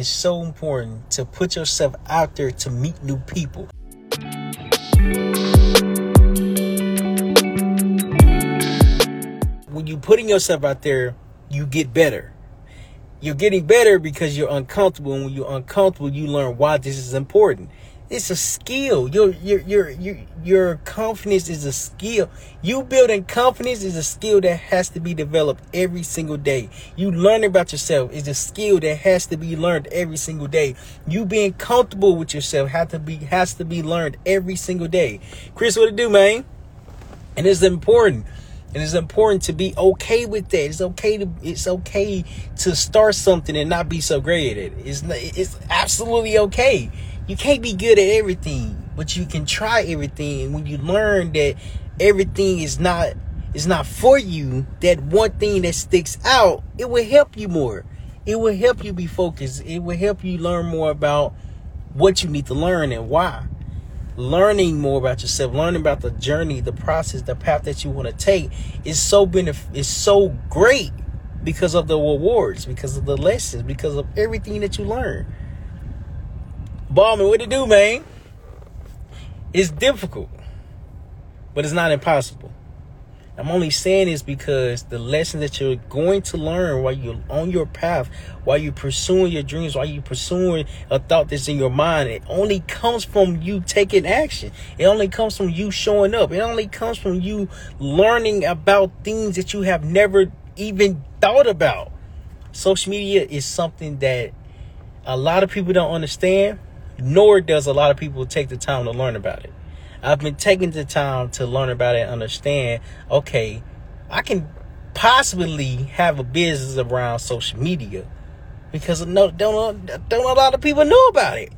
it's so important to put yourself out there to meet new people. When you're putting yourself out there, you get better. You're getting better because you're uncomfortable, and when you're uncomfortable, you learn why this is important. It's a skill. Your your your your confidence is a skill. You building confidence is a skill that has to be developed every single day. You learning about yourself is a skill that has to be learned every single day. You being comfortable with yourself has to be has to be learned every single day. Chris, what to do, man? And it's important. And it's important to be okay with that. It's okay to it's okay to start something and not be so great at it. It's it's absolutely okay you can't be good at everything, but you can try everything. And when you learn that everything is not is not for you, that one thing that sticks out, it will help you more. It will help you be focused. It will help you learn more about what you need to learn and why. Learning more about yourself, learning about the journey, the process, the path that you want to take is so benef- is so great because of the rewards, because of the lessons, because of everything that you learn. Ballman, what to do, man? It's difficult, but it's not impossible. I'm only saying this because the lesson that you're going to learn while you're on your path, while you're pursuing your dreams, while you're pursuing a thought that's in your mind, it only comes from you taking action. It only comes from you showing up. It only comes from you learning about things that you have never even thought about. Social media is something that a lot of people don't understand nor does a lot of people take the time to learn about it. I've been taking the time to learn about it and understand, okay, I can possibly have a business around social media because no don't don't a lot of people know about it.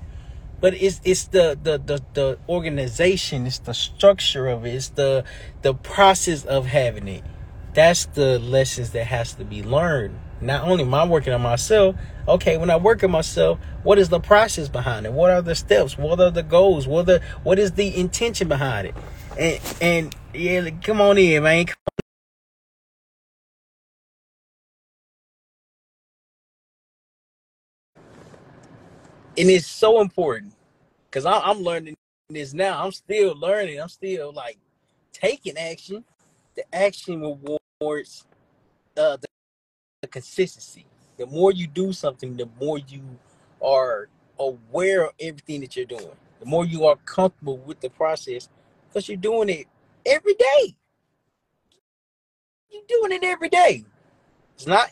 But it's it's the the the, the organization, it's the structure of it, it's the the process of having it. That's the lessons that has to be learned not only am I working on myself, okay, when I work on myself, what is the process behind it? What are the steps? What are the goals? What the what is the intention behind it? And and yeah, come on in, man. Come on And it's so important because I'm learning this now. I'm still learning. I'm still like taking action. The action rewards uh, the the consistency. The more you do something, the more you are aware of everything that you're doing. The more you are comfortable with the process because you're doing it every day. You're doing it every day. It's not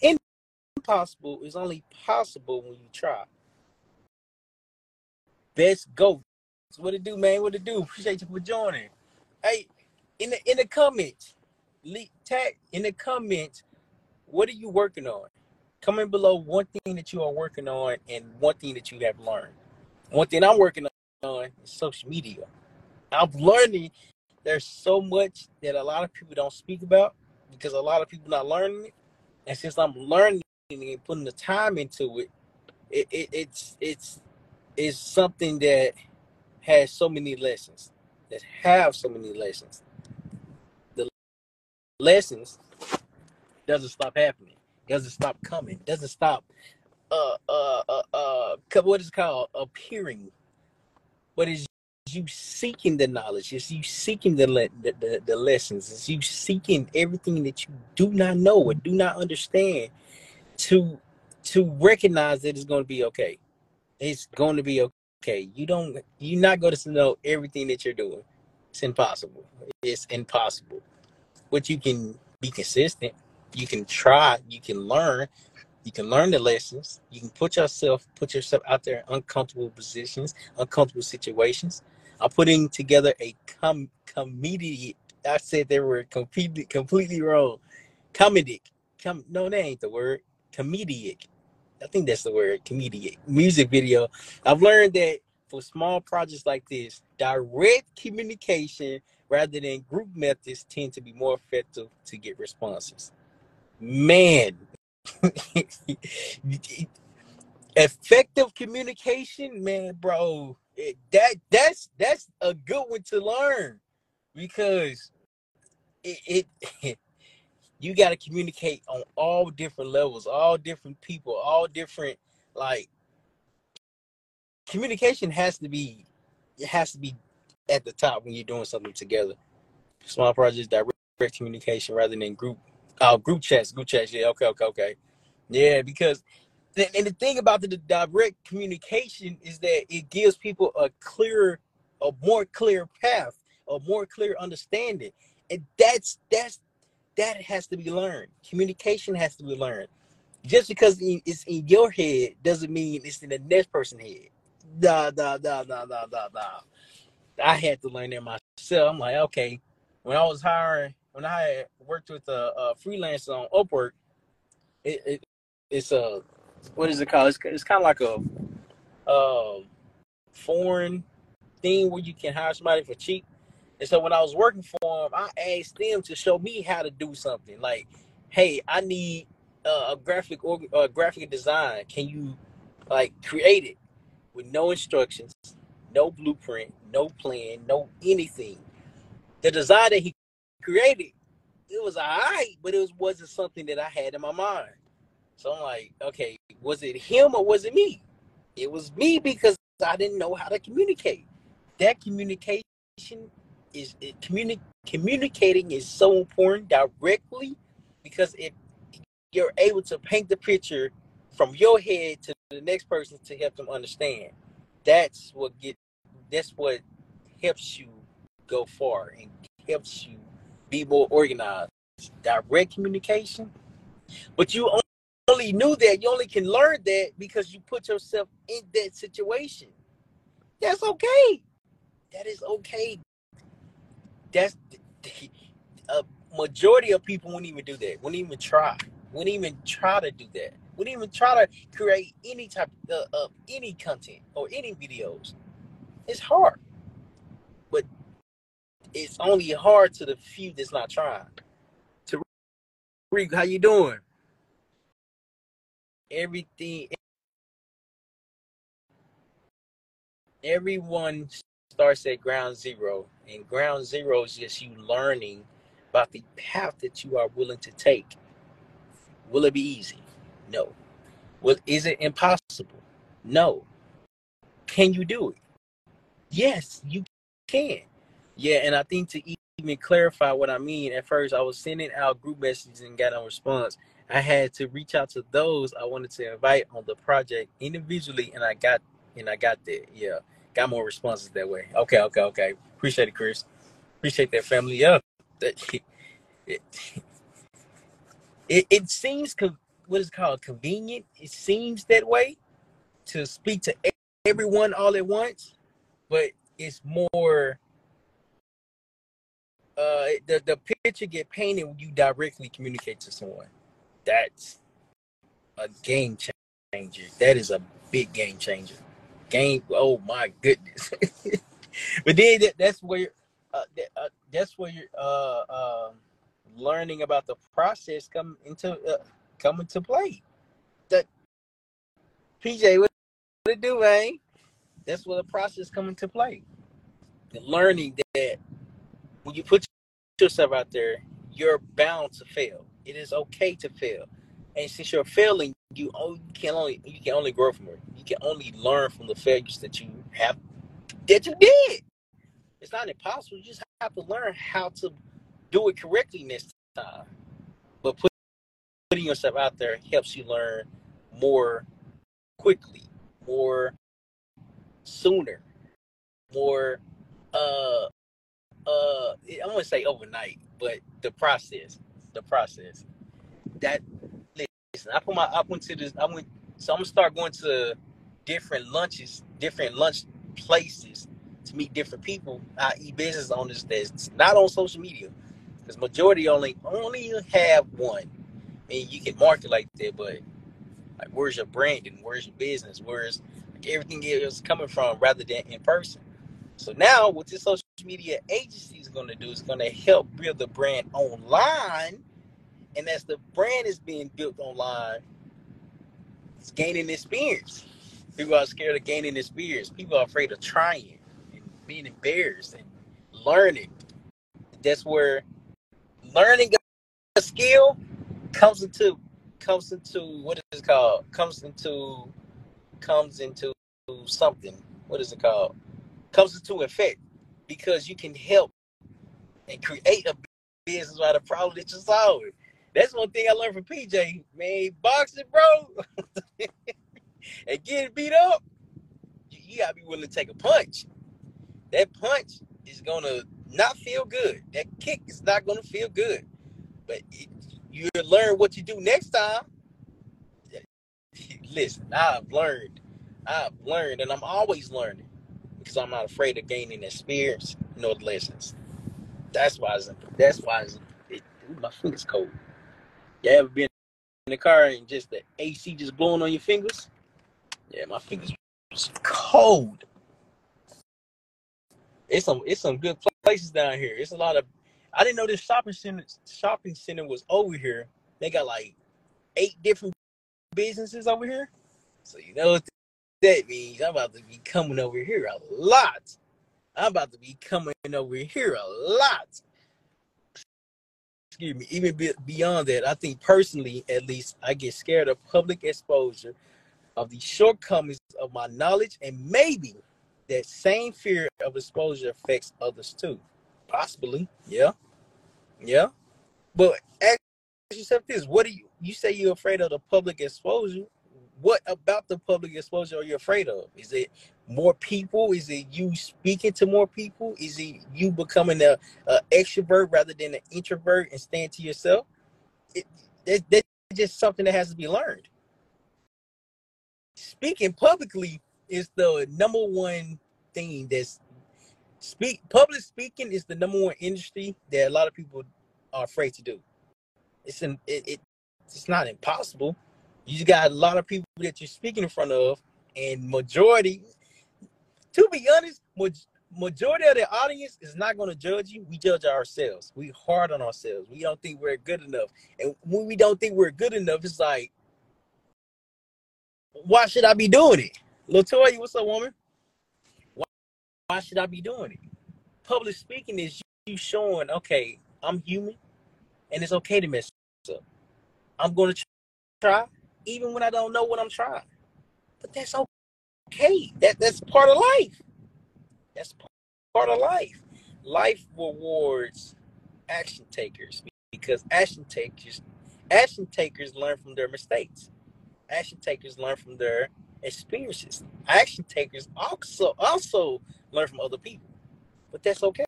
impossible, it's only possible when you try. Best go. What to do, man? What to do? Appreciate you for joining. Hey, in the in the comments, tag in the comments what are you working on? Comment below one thing that you are working on and one thing that you have learned. One thing I'm working on is social media. I'm learning there's so much that a lot of people don't speak about because a lot of people not learning it. And since I'm learning and putting the time into it, it, it it's it's it's something that has so many lessons, that have so many lessons. The lessons doesn't stop happening, doesn't stop coming, doesn't stop uh uh uh, uh what is called appearing, but it's you seeking the knowledge, it's you seeking the, le- the, the the lessons, it's you seeking everything that you do not know or do not understand to to recognize that it's going to be okay. It's going to be okay. You don't you're not going to know everything that you're doing. It's impossible. It's impossible. But you can be consistent you can try, you can learn, you can learn the lessons. You can put yourself put yourself out there in uncomfortable positions, uncomfortable situations. I'm putting together a com comedy. I said they were completely completely wrong. Comedic. Com no, that ain't the word. Comedic. I think that's the word. Comedic. Music video. I've learned that for small projects like this, direct communication rather than group methods tend to be more effective to get responses man effective communication man bro it, that that's that's a good one to learn because it, it you got to communicate on all different levels all different people all different like communication has to be it has to be at the top when you're doing something together. Small projects, direct communication rather than group oh group chats, group chats. Yeah, okay, okay, okay. Yeah, because and the thing about the direct communication is that it gives people a clearer, a more clear path, a more clear understanding. And that's that's that has to be learned. Communication has to be learned. Just because it's in your head doesn't mean it's in the next person's head. Da da da da da da da. I had to learn that myself. I'm like, okay, when I was hiring, when I worked with a, a freelancer on Upwork, it, it it's a what is it called? It's, it's kind of like a uh, foreign thing where you can hire somebody for cheap. And so when I was working for them, I asked them to show me how to do something. Like, hey, I need uh, a graphic or uh, graphic design. Can you like create it with no instructions, no blueprint, no plan, no anything? The design that he created, it was alright, but it was, wasn't something that I had in my mind. So I'm like, okay, was it him or was it me? It was me because I didn't know how to communicate. That communication is it communi- communicating is so important directly because if you're able to paint the picture from your head to the next person to help them understand. That's what get that's what helps you go far and helps you be more organized. Direct communication, but you only knew that. You only can learn that because you put yourself in that situation. That's okay. That is okay. That's a majority of people wouldn't even do that. Wouldn't even try. Wouldn't even try to do that. Wouldn't even try to create any type of, of any content or any videos. It's hard, but it's only hard to the few that's not trying. To Rick, how you doing? everything everyone starts at ground zero and ground zero is just you learning about the path that you are willing to take. Will it be easy? No. Well is it impossible? No. Can you do it? Yes you can yeah and i think to even clarify what i mean at first i was sending out group messages and got no response I had to reach out to those I wanted to invite on the project individually, and I got and I got that. Yeah, got more responses that way. Okay, okay, okay. Appreciate it, Chris. Appreciate that family. Yeah, that it it, it seems co- what is called convenient. It seems that way to speak to everyone all at once, but it's more. Uh, the the picture get painted when you directly communicate to someone that's a game changer. That is a big game changer. Game. Oh my goodness. but then that, that's where uh, that, uh, that's where you're uh, uh, learning about the process come into uh, come into play. That PJ, what, it do, man? That's where the process come into play. The learning that when you put yourself out there, you're bound to fail. It is okay to fail. And since you're failing, you, only, can only you can only grow from it. You can only learn from the failures that you have that you did. It's not impossible. You just have to learn how to do it correctly next time. But put, putting yourself out there helps you learn more quickly, more sooner, more uh uh I to say overnight, but the process the process. That listen, I put my I went to this. I went so I'm gonna start going to different lunches, different lunch places to meet different people, i.e. business owners that's not on social media. Because majority only only have one. And you can market like that, but like where's your branding? Where's your business? Where's like, everything is coming from rather than in person? So now with this social media agency is going to do is going to help build the brand online. And as the brand is being built online, it's gaining experience. People are scared of gaining experience. People are afraid of trying and being embarrassed and learning. That's where learning a skill comes into comes into what is it called comes into comes into something what is it called? Comes into effect because you can help and create a business out of problem that you're solving. That's one thing I learned from PJ. Man, boxing, bro, and getting beat up, you gotta be willing to take a punch. That punch is gonna not feel good. That kick is not gonna feel good. But it, you learn what you do next time. Listen, I've learned. I've learned, and I'm always learning because I'm not afraid of gaining experience nor lessons. That's why it's, that's why it's, it, my fingers cold. You ever been in the car and just the AC just blowing on your fingers? Yeah, my fingers cold. It's some it's some good places down here. It's a lot of I didn't know this shopping center shopping center was over here. They got like eight different businesses over here. So you know that means. I'm about to be coming over here a lot. I'm about to be coming over here a lot. Excuse me. Even beyond that, I think personally, at least, I get scared of public exposure of the shortcomings of my knowledge, and maybe that same fear of exposure affects others too. Possibly, yeah, yeah. But ask yourself this: What do you you say you're afraid of the public exposure? What about the public exposure are you afraid of? Is it more people? Is it you speaking to more people? Is it you becoming a, a extrovert rather than an introvert and staying to yourself? It, that, that's just something that has to be learned. Speaking publicly is the number one thing that's speak public speaking is the number one industry that a lot of people are afraid to do. It's it, it it's not impossible. You got a lot of people that you're speaking in front of, and majority, to be honest, majority of the audience is not going to judge you. We judge ourselves. We hard on ourselves. We don't think we're good enough, and when we don't think we're good enough, it's like, why should I be doing it? Latoya, what's up, woman? Why, why should I be doing it? Public speaking is you showing, okay, I'm human, and it's okay to mess up. I'm going to try, even when I don't know what I'm trying. But that's okay. That that's part of life. That's part of life. Life rewards action takers because action takers action takers learn from their mistakes. Action takers learn from their experiences. Action takers also also learn from other people. But that's okay.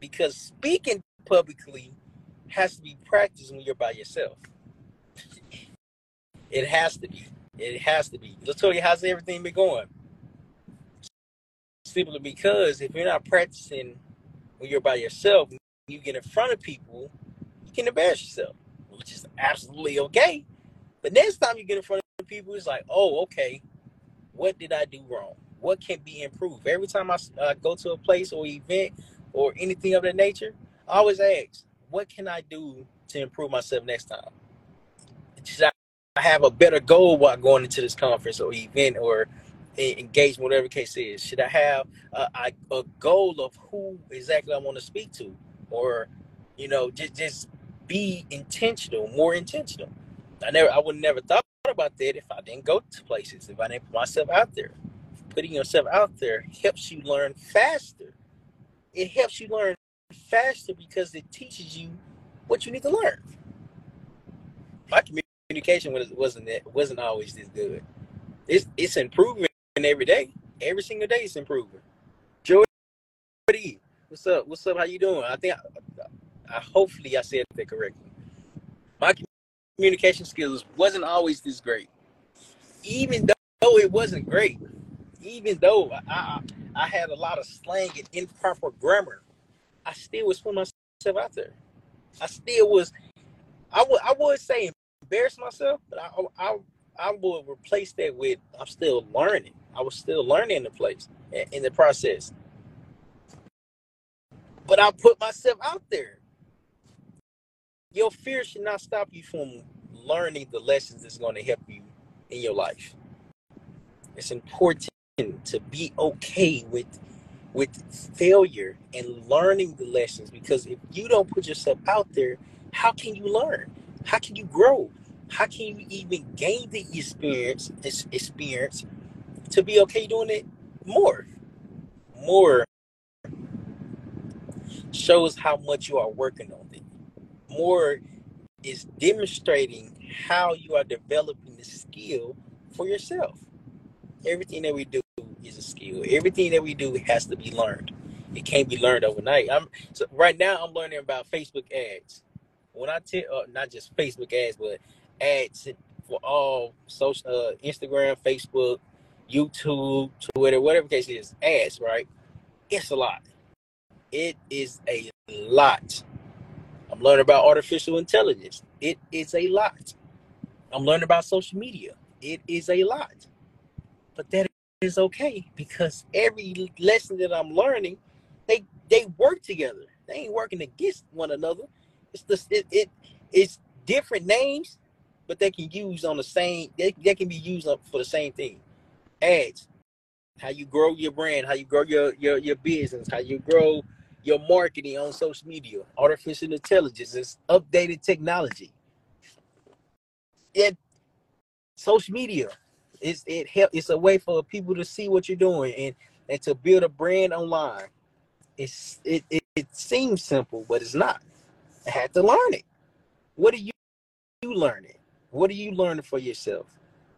Because speaking publicly has to be practiced when you're by yourself. It has to be. It has to be. Let's tell you how's everything been going? Simply because if you're not practicing when you're by yourself, you get in front of people, you can embarrass yourself, which is absolutely okay. But next time you get in front of people, it's like, oh, okay, what did I do wrong? What can be improved? Every time I uh, go to a place or event or anything of that nature, I always ask, what can I do to improve myself next time? I have a better goal while going into this conference or event or engagement, whatever case is? Should I have a, a goal of who exactly I want to speak to, or you know, just just be intentional, more intentional? I never, I would never thought about that if I didn't go to places, if I didn't put myself out there. Putting yourself out there helps you learn faster. It helps you learn faster because it teaches you what you need to learn. My communication was, wasn't wasn't always this good. It's it's improving every day. Every single day it's improving. Joey, what's up? What's up? How you doing? I think I, I hopefully I said that correctly. My communication skills wasn't always this great. Even though it wasn't great, even though I, I, I had a lot of slang and improper grammar, I still was putting myself out there. I still was. I would I would say embarrass myself, but I I I would replace that with I'm still learning. I was still learning the place in the process. But I put myself out there. Your fear should not stop you from learning the lessons that's going to help you in your life. It's important to be okay with with failure and learning the lessons because if you don't put yourself out there, how can you learn? How can you grow? How can you even gain the experience experience to be okay doing it more. More shows how much you are working on it. More is demonstrating how you are developing the skill for yourself. Everything that we do is a skill. Everything that we do has to be learned. It can't be learned overnight. I'm so right now. I'm learning about Facebook ads. When I tell, uh, not just Facebook ads, but ads for all social, uh, Instagram, Facebook, YouTube, Twitter, whatever case it is, ads. Right? It's a lot. It is a lot. I'm learning about artificial intelligence. It is a lot. I'm learning about social media. It is a lot. But that is okay because every lesson that I'm learning, they they work together. They ain't working against one another. It's the it, it it's different names, but they can use on the same. They, they can be used for the same thing. Ads, how you grow your brand, how you grow your your your business, how you grow your marketing on social media, artificial intelligence, it's updated technology. It social media it's it help it's a way for people to see what you're doing and and to build a brand online. It's it it, it seems simple, but it's not. Had to learn it. What are you you learning? What are you learning for yourself?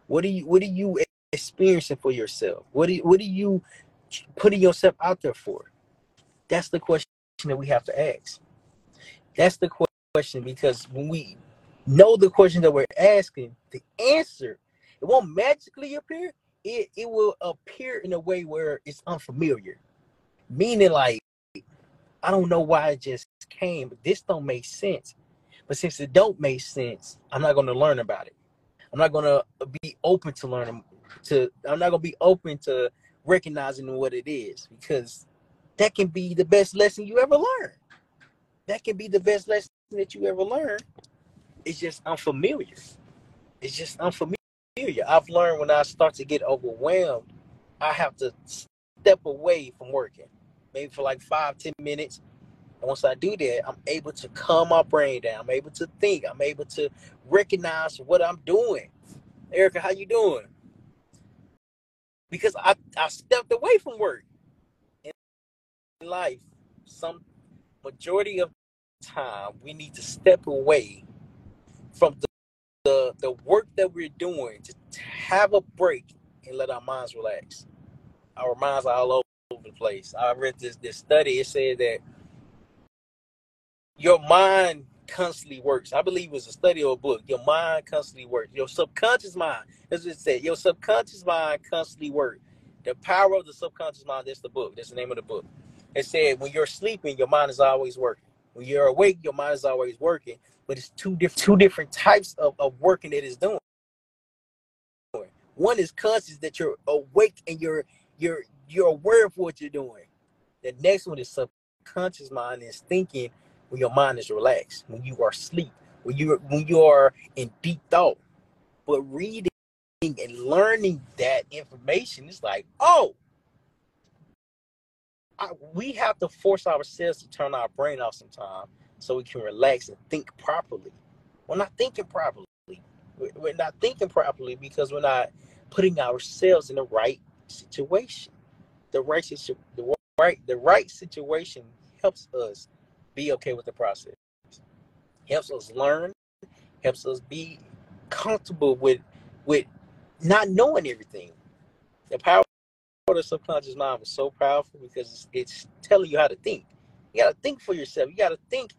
What are you what are you experiencing for yourself? What are you, what are you putting yourself out there for? That's the question that we have to ask. That's the question because when we know the question that we're asking, the answer, it won't magically appear. It, it will appear in a way where it's unfamiliar. Meaning like, I don't know why it just came, but this don't make sense. But since it don't make sense, I'm not gonna learn about it. I'm not gonna be open to learning to I'm not gonna be open to recognizing what it is because that can be the best lesson you ever learn. That can be the best lesson that you ever learn. It's just unfamiliar. It's just unfamiliar. I've learned when I start to get overwhelmed, I have to step away from working, maybe for like five, ten minutes. And once I do that, I'm able to calm my brain down. I'm able to think. I'm able to recognize what I'm doing. Erica, how you doing? Because I, I stepped away from work In life, some majority of time, we need to step away from the, the, the work that we're doing to have a break and let our minds relax. Our minds are all over the place. I read this this study. It said that your mind constantly works. I believe it was a study or a book. Your mind constantly works. Your subconscious mind, as it said, your subconscious mind constantly works. The power of the subconscious mind. That's the book. That's the name of the book. It said when you're sleeping, your mind is always working. When you're awake, your mind is always working. But it's two different two different types of, of working that it's doing. One is conscious that you're awake and you're you're you're aware of what you're doing. The next one is subconscious mind is thinking when your mind is relaxed, when you are asleep, when you when you are in deep thought. But reading and learning that information is like, oh, I, we have to force ourselves to turn our brain off sometimes so we can relax and think properly. We're not thinking properly. We're not thinking properly because we're not putting ourselves in the right situation. The right the right the right situation helps us be okay with the process. Helps us learn, helps us be comfortable with with not knowing everything. The power of the subconscious mind was so powerful because it's, it's telling you how to think. You got to think for yourself. You got to think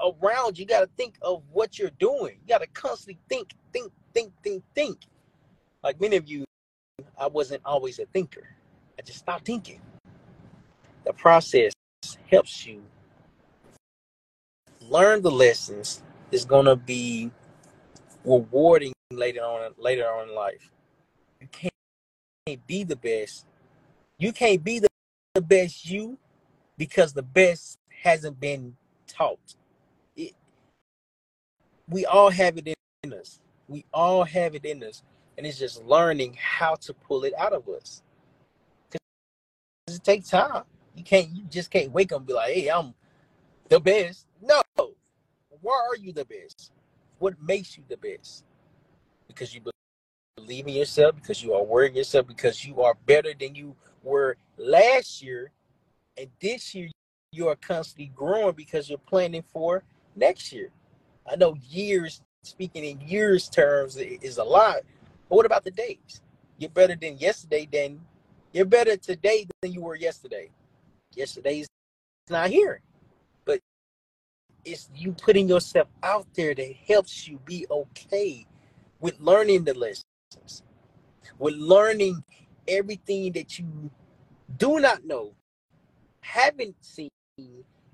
around you. got to think of what you're doing. You got to constantly think, think, think, think, think. Like many of you, I wasn't always a thinker. I just stopped thinking. The process helps you learn the lessons. Is going to be rewarding later on later on in life. You can't be the best you can't be the, the best you because the best hasn't been taught. It, we all have it in us. We all have it in us. And it's just learning how to pull it out of us. Because it takes time. You can't you just can't wake up and be like, hey, I'm the best. Why are you the best? What makes you the best? Because you believe in yourself, because you are worthy yourself, because you are better than you were last year and this year you are constantly growing because you're planning for next year. I know years, speaking in years terms, is a lot. But what about the days? You're better than yesterday. Then you're better today than you were yesterday. Yesterday's not here, it's you putting yourself out there that helps you be okay with learning the lessons, with learning everything that you do not know, haven't seen,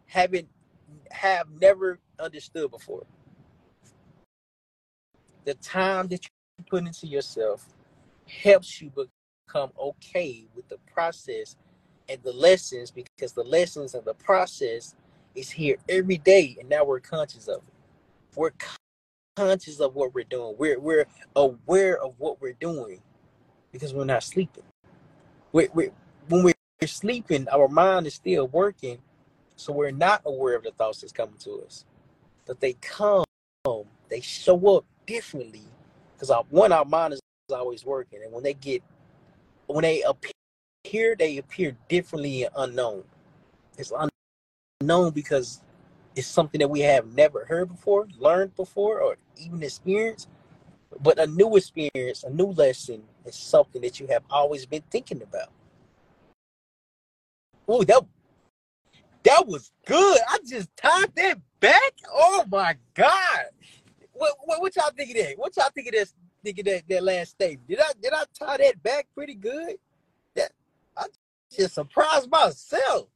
haven't have never understood before. The time that you put into yourself helps you become okay with the process and the lessons because the lessons and the process is here every day and now we're conscious of it. We're conscious of what we're doing. We're we're aware of what we're doing because we're not sleeping. we we when we're sleeping, our mind is still working, so we're not aware of the thoughts that's coming to us. But they come, they show up differently because one, our mind is always working, and when they get, when they appear, they appear differently and unknown. It's unknown because it's something that we have never heard before, learned before, or even experienced. But a new experience, a new lesson, is something that you have always been thinking about. Oh, that that was good. I just tied that back. Oh my god. What, what, what y'all think of that? What y'all think of this? Think of that, that last statement? Did I did I tie that back pretty good? That I just surprised myself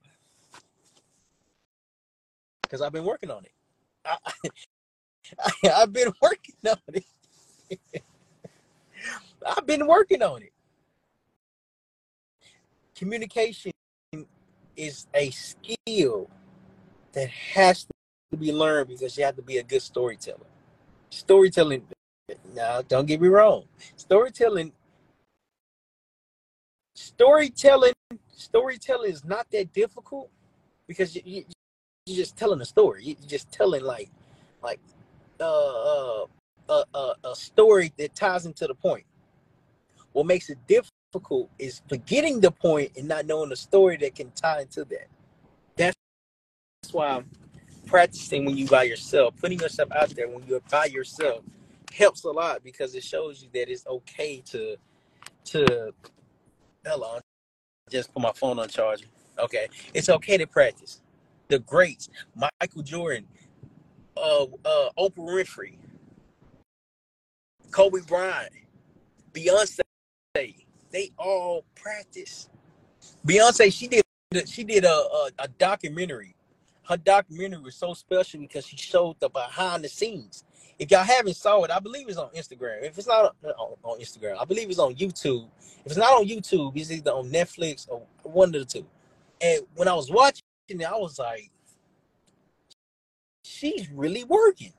because I've been working on it. I, I, I've been working on it. I've been working on it. Communication is a skill that has to be learned because you have to be a good storyteller. Storytelling, now don't get me wrong. Storytelling, storytelling, storytelling is not that difficult because you, you're just telling a story. You're just telling like, like, uh, uh, uh, uh, a story that ties into the point. What makes it difficult is forgetting the point and not knowing the story that can tie into that. That's why practicing when you by yourself, putting yourself out there when you're by yourself helps a lot because it shows you that it's okay to to hello just put my phone on charger. Okay. It's okay to practice. The greats, Michael Jordan, uh uh Oprah Winfrey, Kobe Bryant, Beyonce, they all practice. Beyonce, she did she did a, a, a documentary. Her documentary was so special because she showed the behind the scenes. If y'all haven't saw it, I believe it's on Instagram. If it's not on, on Instagram, I believe it's on YouTube. If it's not on YouTube, it's either on Netflix or one of the two. And when I was watching it, I was like, she's really working.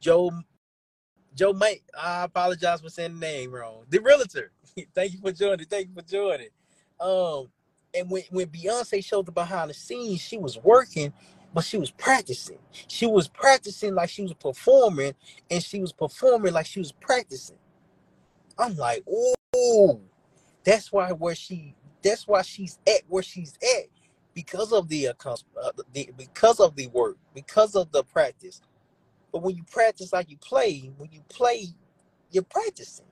Joe Joe mate, I apologize for saying the name wrong. The realtor. Thank you for joining. Thank you for joining. Um, and when, when Beyonce showed the behind the scenes, she was working, but she was practicing. She was practicing like she was performing, and she was performing like she was practicing. I'm like, oh, that's why where she, that's why she's at where she's at because of the, uh, the because of the work, because of the practice. But when you practice like you play, when you play, you're practicing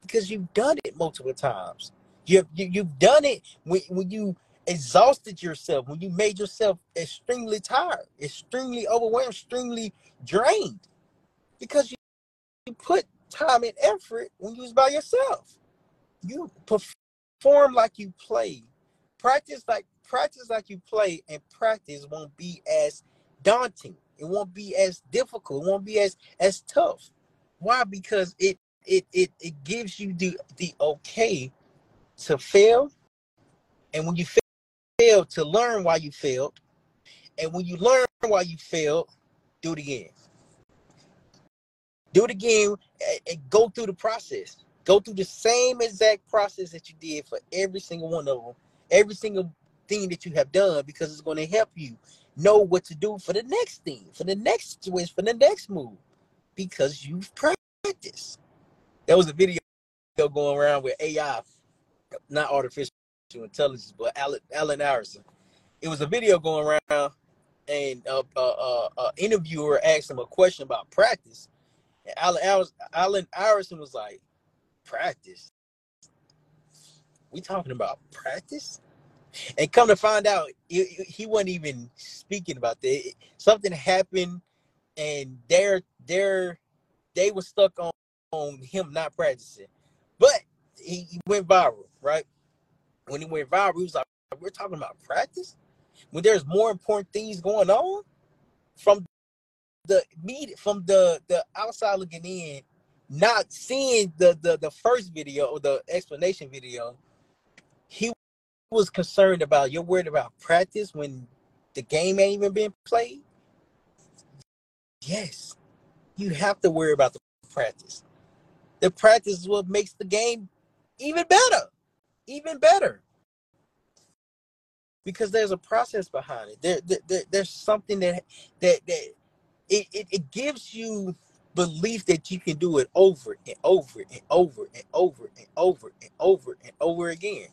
because you've done it multiple times. You've you, have you have done it when when you exhausted yourself, when you made yourself extremely tired, extremely overwhelmed, extremely drained, because you, you put time and effort when you was by yourself. You perform like you play, practice like practice like you play, and practice won't be as daunting it won't be as difficult. It won't be as as tough. Why? Because it it it it gives you the the okay to fail, and when you fail, to learn why you failed, and when you learn why you failed, do it again. Do it again and go through the process. Go through the same exact process that you did for every single one of them, every single thing that you have done, because it's going to help you know what to do for the next thing, for the next situation, for the next move, because you've practiced. There was a video going around with AI not artificial intelligence, but Alan, Allen Iverson. It was a video going around, and a, a, a, a interviewer asked him a question about practice. And Allen Iverson was like, "Practice? We talking about practice?" And come to find out, he, he wasn't even speaking about that. Something happened, and they're they're they were stuck on, on him not practicing. But he, he went viral, right? When he went viral, he was like, "We're talking about practice when there's more important things going on from the media, from the the outside looking in, not seeing the the the first video or the explanation video. He was concerned about you're worried about practice when the game ain't even been played. Yes, you have to worry about the practice. The practice is what makes the game even better, even better. Because there's a process behind it. There, there, there there's something that that that it, it, it gives you belief that you can do it over and over and over and over and over and over and over again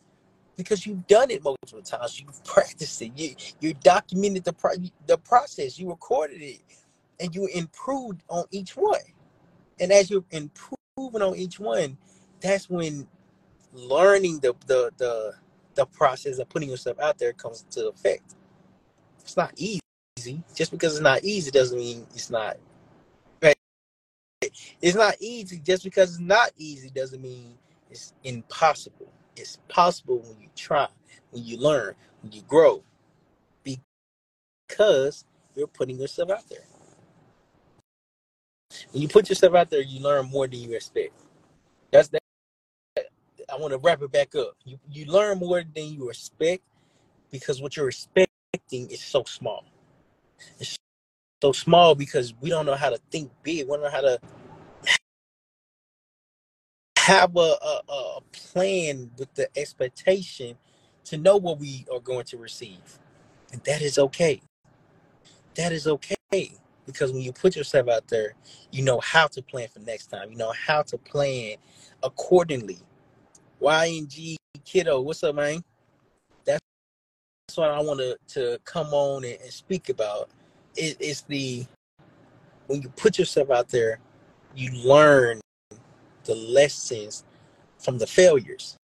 because you've done it multiple times. You've practiced it. You you documented the pro- the process. You recorded it, and you improved on each one. And as you're improving on each one, that's when learning the the the the process of putting yourself out there comes to effect. It's not easy. Just because it's not easy doesn't mean it's not. It's not easy. Just because it's not easy doesn't mean it's impossible. It's possible when you try, when you learn, when you grow, because you're putting yourself out there. When you put yourself out there, you learn more than you expect. That's that. I want to wrap it back up. You you learn more than you expect because what you're expecting is so small. It's so small because we don't know how to think big. We don't know how to have a, a, a plan with the expectation to know what we are going to receive. And that is okay. That is okay. Because when you put yourself out there, you know how to plan for next time. You know how to plan accordingly. YNG kiddo, what's up, man? That's what I wanted to, come on and speak about. It, it's the when you put yourself out there, you learn the lessons from the failures.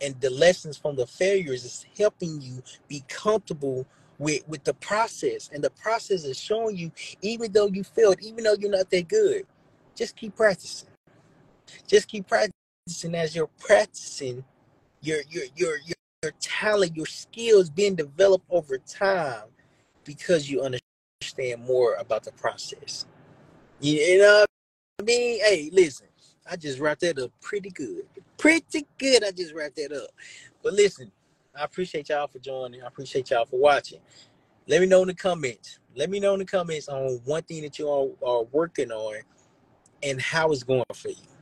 And the lessons from the failures is helping you be comfortable with, with the process. And the process is showing you, even though you failed, even though you're not that good, just keep practicing. Just keep practicing as you're practicing your your your your, your talent, your skills being developed over time because you understand more about the process. You know I mean? Hey, listen, I just wrapped that up pretty good. Pretty good. I just wrapped that up. But listen, I appreciate y'all for joining. I appreciate y'all for watching. Let me know in the comments. Let me know in the comments on one thing that you all are working on and how it's going for you.